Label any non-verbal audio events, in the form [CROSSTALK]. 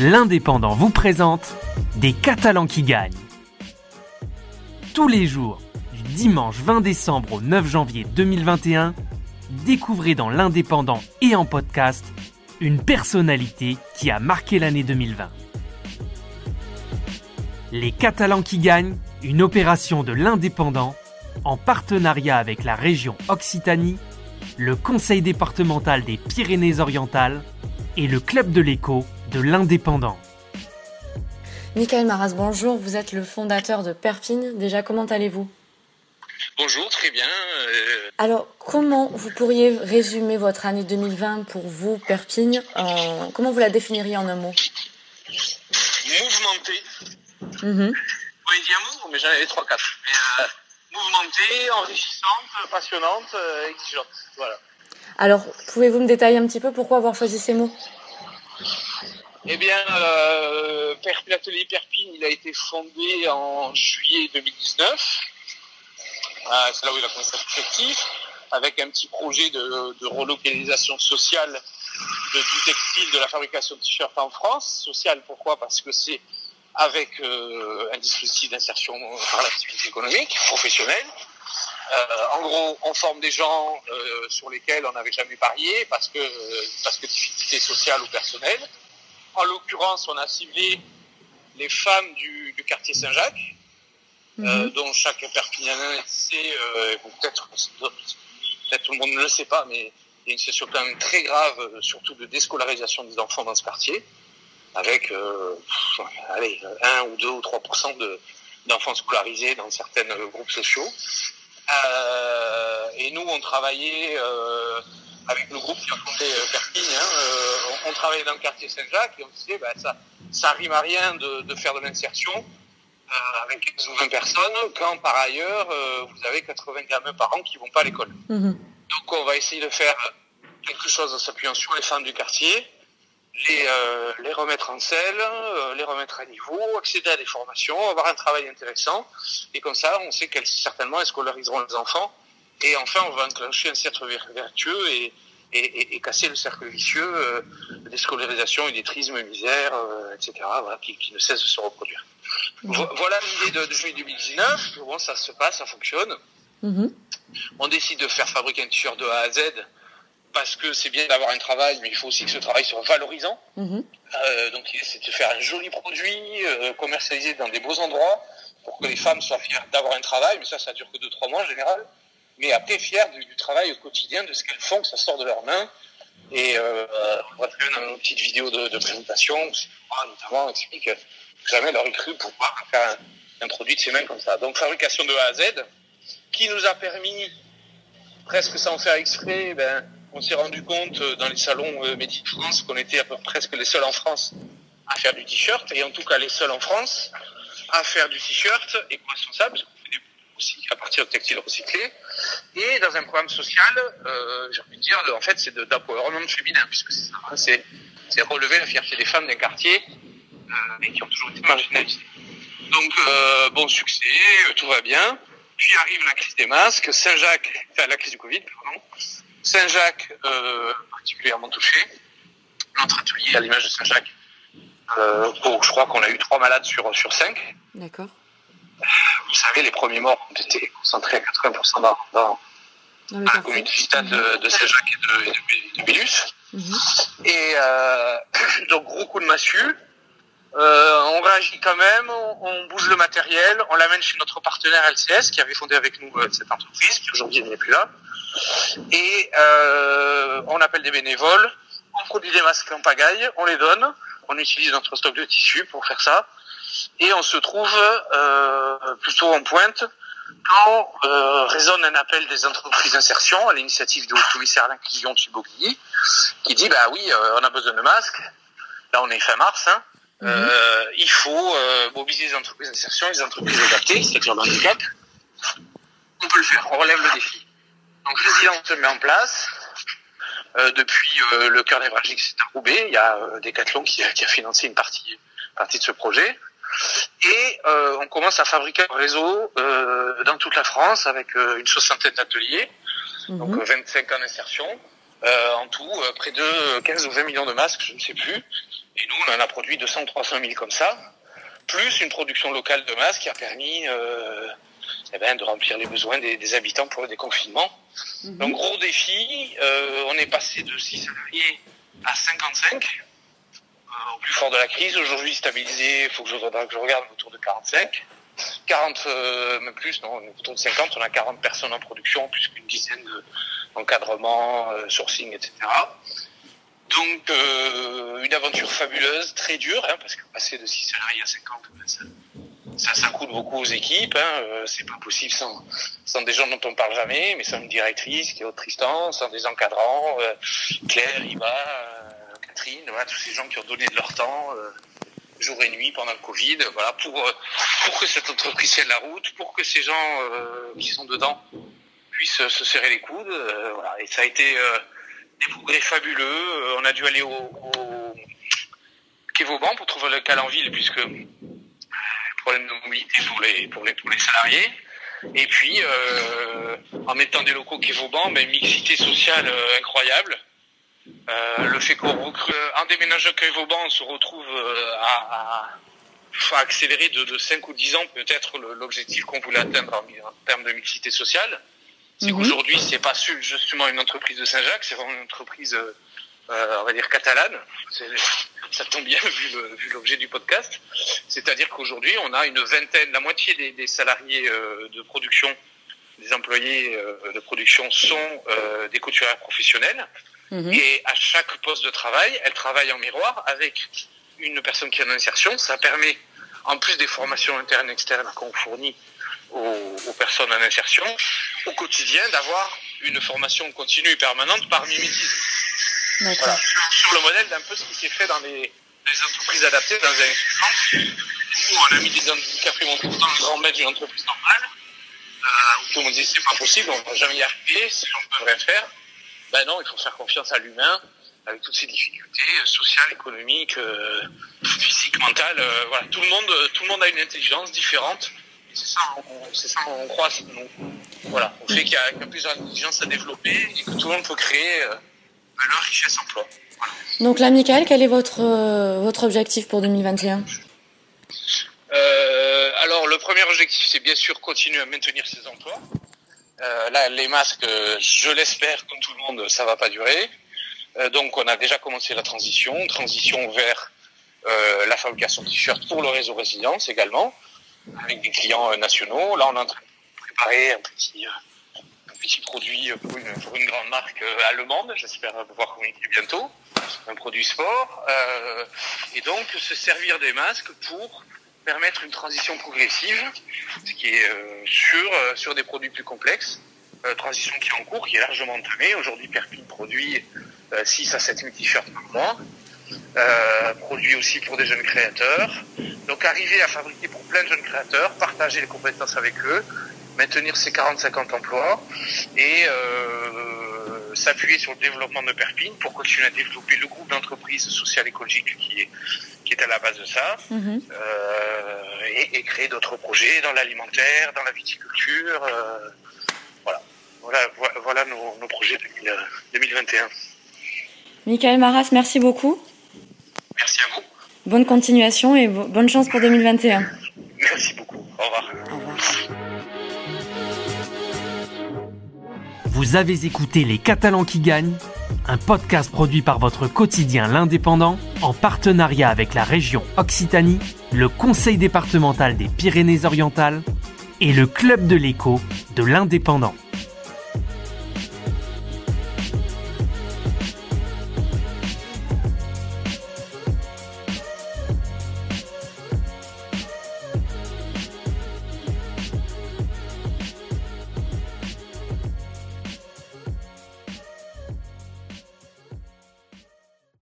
l'Indépendant vous présente Des Catalans qui gagnent. Tous les jours, du dimanche 20 décembre au 9 janvier 2021, découvrez dans l'Indépendant et en podcast une personnalité qui a marqué l'année 2020. Les Catalans qui gagnent, une opération de l'Indépendant en partenariat avec la région Occitanie, le Conseil départemental des Pyrénées-Orientales et le Club de l'écho de l'Indépendant. Michael Maras, bonjour. Vous êtes le fondateur de Perpine. Déjà, comment allez-vous? Bonjour, très bien. Euh, Alors, comment vous pourriez résumer votre année 2020 pour vous, Perpine en... Comment vous la définiriez en un mot? Mouvementée. Mhm. Oui, il y a un mot, mais j'en avais 3-4. Mais, euh, mouvementée, enrichissante, passionnante, euh, exigeante. Voilà. Alors, pouvez-vous me détailler un petit peu pourquoi avoir choisi ces mots? Eh bien, euh, l'atelier Perpine, il a été fondé en juillet 2019. Ah, c'est là où il a commencé à être effectif, avec un petit projet de, relocalisation sociale du textile, de la fabrication de t-shirts en France. Sociale, pourquoi? Parce que c'est avec euh, un dispositif d'insertion par l'activité économique, professionnelle. Euh, en gros, on forme des gens euh, sur lesquels on n'avait jamais parié parce que parce que difficultés sociales ou personnelles. En l'occurrence, on a ciblé les femmes du, du quartier Saint-Jacques, euh, dont chaque Perpignanin sait, euh, peut-être peut-être tout le monde ne le sait pas, mais il y a une situation quand même très grave, euh, surtout de déscolarisation des enfants dans ce quartier, avec euh, pff, allez, 1 ou 2 ou 3 de d'enfants scolarisés dans certains groupes sociaux. Et nous, on travaillait avec le groupe qui a fondé euh, Perpignan, hein, euh, on, on travaillait dans le quartier Saint-Jacques et on se disait, bah, ça, ça rime à rien de, de faire de l'insertion euh, avec 15 ou 20 personnes quand par ailleurs euh, vous avez 80 gamins par an qui vont pas à l'école. Mhm. Donc on va essayer de faire quelque chose en s'appuyant sur les femmes du quartier, les, euh, les remettre en selle, euh, les remettre à niveau, accéder à des formations, avoir un travail intéressant. Et comme ça, on sait qu'elles certainement elles scolariseront les enfants. Et enfin, on va enclencher un cercle ver- vertueux et, et, et- et casser le cercle vicieux euh, des scolarisations, illettrisme, misère, euh, etc., voilà, qui, qui ne cesse de se reproduire. Vo- Voilà l'idée de, de juillet 2019. Bon, ça se passe, ça fonctionne Mhm. on décide de faire fabriquer un t-shirt de A à Z parce que c'est bien d'avoir un travail, mais il faut aussi que ce travail soit valorisant. Mhm. Euh, donc c'est de faire un joli produit, euh, commercialisé dans des beaux endroits, pour que les femmes soient fières d'avoir un travail, mais ça, ça dure que deux, trois mois en général. Mais après, fières du, du travail au quotidien, de ce qu'elles font, que ça sort de leurs mains. Et euh, on va très bien dans nos petites vidéos de, présentation, où notamment, explique que jamais aurait cru pouvoir faire un, produit de ses mains comme ça. Donc fabrication de A à Z, qui nous a permis, presque sans faire exprès, ben, on s'est rendu compte euh, dans les salons euh, France qu'on était à peu presque les seuls en France à faire du t-shirt, et en tout cas les seuls en France à faire du t-shirt éco-responsable, parce qu'on fait des aussi à partir de textiles recyclés. Et dans un programme social, euh, j'ai envie de dire, en fait, c'est de- d'empowerment féminin, puisque hein, c'est c'est relever la fierté des femmes d'un quartier euh, qui ont toujours été marginalisées. Donc, euh, bon succès, euh, tout va bien. Puis arrive la crise des masques, Saint-Jacques, enfin la crise du Covid, pardon. Saint-Jacques, particulièrement touché. Notre atelier, à l'image de Saint-Jacques, où je crois qu'on a eu trois malades sur, sur cinq. D'accord. Vous savez, les premiers morts ont été concentrés à 80% dans, dans Dans le la commune vitale de, de Saint-Jacques et de, de, de Bélus. Mhm. Et euh, [LAUGHS] donc gros coup de massue. Euh, on réagit quand même, on, on bouge le matériel, on l'amène chez notre partenaire LCS qui avait fondé avec nous euh, cette entreprise, qui aujourd'hui n'est plus là. Et on appelle des bénévoles, on produit des masques en pagaille, on les donne, on utilise notre stock de tissus pour faire ça. Et on se trouve euh, plutôt en pointe quand euh, résonne un appel des entreprises d'insertion à l'initiative du haut-commissaire à l'inclusion Thibogli, qui dit bah oui, euh, on a besoin de masques. Là, on est fin mars. Hein. Euh, il faut euh, mobiliser les entreprises d'insertion, les entreprises adaptées, c'est-à-dire le handicap. On peut le faire, on relève le défi. Donc le bilan se met en place. Euh, depuis euh, le cœur névralgique, c'est à Roubaix. Il y a euh, Decathlon qui, a- qui a financé une partie, partie de ce projet. Et euh, on commence à fabriquer un réseau euh, dans toute la France avec euh, une soixantaine d'ateliers donc Mhm. euh, 25 ans d'insertion. Euh, en tout, près de 15 ou 20 millions de masques, je ne sais plus. Et nous, on en a produit 200 ou 300 000 comme ça, plus une production locale de masse qui a permis eh ben, de remplir les besoins des, des habitants pour le déconfinement. Mhm. Donc gros défi, on est passé de 6 salariés à 55 euh, au plus fort de la crise. Aujourd'hui stabilisé, il faut que je, que je regarde autour de 45. 40, euh, même plus, non, autour de 50, on a 40 personnes en production, plus qu'une dizaine d'encadrements, euh, sourcing, etc. Donc euh, une aventure fabuleuse, très dure, hein, parce que passer de 6 salariés à 50, ben, ça, ça, coûte beaucoup aux équipes. Hein, euh, c'est pas possible sans, sans des gens dont on parle jamais, mais sans une directrice qui est autre Tristan, sans des encadrants, Claire, euh, Tous ces gens qui ont donné de leur temps. euh, jour et nuit pendant le Covid, voilà, pour euh, pour que cette entreprise tienne la route, pour que ces gens euh, qui sont dedans puissent se serrer les coudes, voilà. Et ça a été des progrès fabuleux. On a dû aller au, au Quai Vauban pour trouver le local en ville, puisque problème de mobilité pour les pour les pour les salariés. Et puis en mettant des locaux Quai Vauban, ben, mixité sociale incroyable. Euh, le fait qu'on recrute Quai Vauban, on se retrouve euh, à, accélérer de, de 5 ou 10 ans peut-être l'objectif qu'on voulait atteindre en, en termes de mixité sociale. C'est Mhm. qu'aujourd'hui, c'est pas justement une entreprise de Saint-Jacques, c'est vraiment une entreprise, euh, on va dire, catalane. [LAUGHS] Ça tombe bien vu l'objet du podcast. C'est-à-dire qu'aujourd'hui, on a une vingtaine, la moitié des, des salariés euh, de production, des employés de production sont des couturières professionnelles. Mhm. Et à chaque poste de travail, elle travaille en miroir avec une personne qui est en insertion. Ça permet, en plus des formations internes et externes qu'on fournit aux, aux personnes en insertion, au quotidien d'avoir une formation continue et permanente par mimétisme. Voilà. Sur, le modèle d'un peu ce qui s'est fait dans les, les entreprises adaptées dans les suivantes, où on a mis des handicapés montants dans le grand maître d'une entreprise normale, euh, où tout le monde dit c'est pas possible, on va jamais y arriver, ces gens devraient faire. Ben non, il faut faire confiance à l'humain, avec toutes ses difficultés euh, sociales, économiques, euh, physiques, mentales. euh, voilà, tout le monde, tout le monde a une intelligence différente. C'est ça, c'est ça, on croit. c'est- on- voilà, on fait qu'il y y a plusieurs intelligences à développer et que tout le monde peut créer euh, valeur, richesse, emploi. Donc là, Michael, quel est votre, votre objectif pour 2021 Euh, alors, le premier objectif, c'est bien sûr continuer à maintenir ces emplois. Euh, là, les masques, je l'espère, comme tout le monde, ça va pas durer. Euh, donc, on a déjà commencé la transition, transition vers euh, la fabrication de t-shirts pour le réseau résidence également, avec des clients euh, nationaux. Là, on est en train de préparer un petit, euh, un petit produit pour une, pour une grande marque allemande. J'espère pouvoir communiquer bientôt. Un produit sport. Et donc, se servir des masques pour permettre une transition progressive, ce qui est euh, sur, euh, sur des produits plus complexes. Euh, transition qui est en cours, qui est largement entamée. Aujourd'hui, Perpignan produit euh, 6 à 7 000 t-shirts par mois. Euh, produit aussi pour des jeunes créateurs. Donc arriver à fabriquer pour plein de jeunes créateurs, partager les compétences avec eux, maintenir ces 40-50 emplois et euh, s'appuyer sur le développement de Perpignan pour continuer à développer le groupe d'entreprises sociales écologiques qui est, qui est à la base de ça Mhm. euh, et, et créer d'autres projets dans l'alimentaire, dans la viticulture. euh, voilà, voilà, vo- voilà nos, nos projets 2000, euh, 2021. Michael Maras, merci beaucoup. Merci à vous. Bonne continuation et bo- bonne chance pour 2021. Merci beaucoup. Au revoir. Au revoir. Vous avez écouté Les Catalans qui gagnent, un podcast produit par votre quotidien L'Indépendant en partenariat avec la région Occitanie, le Conseil départemental des Pyrénées-Orientales et le Club de l'écho de l'Indépendant.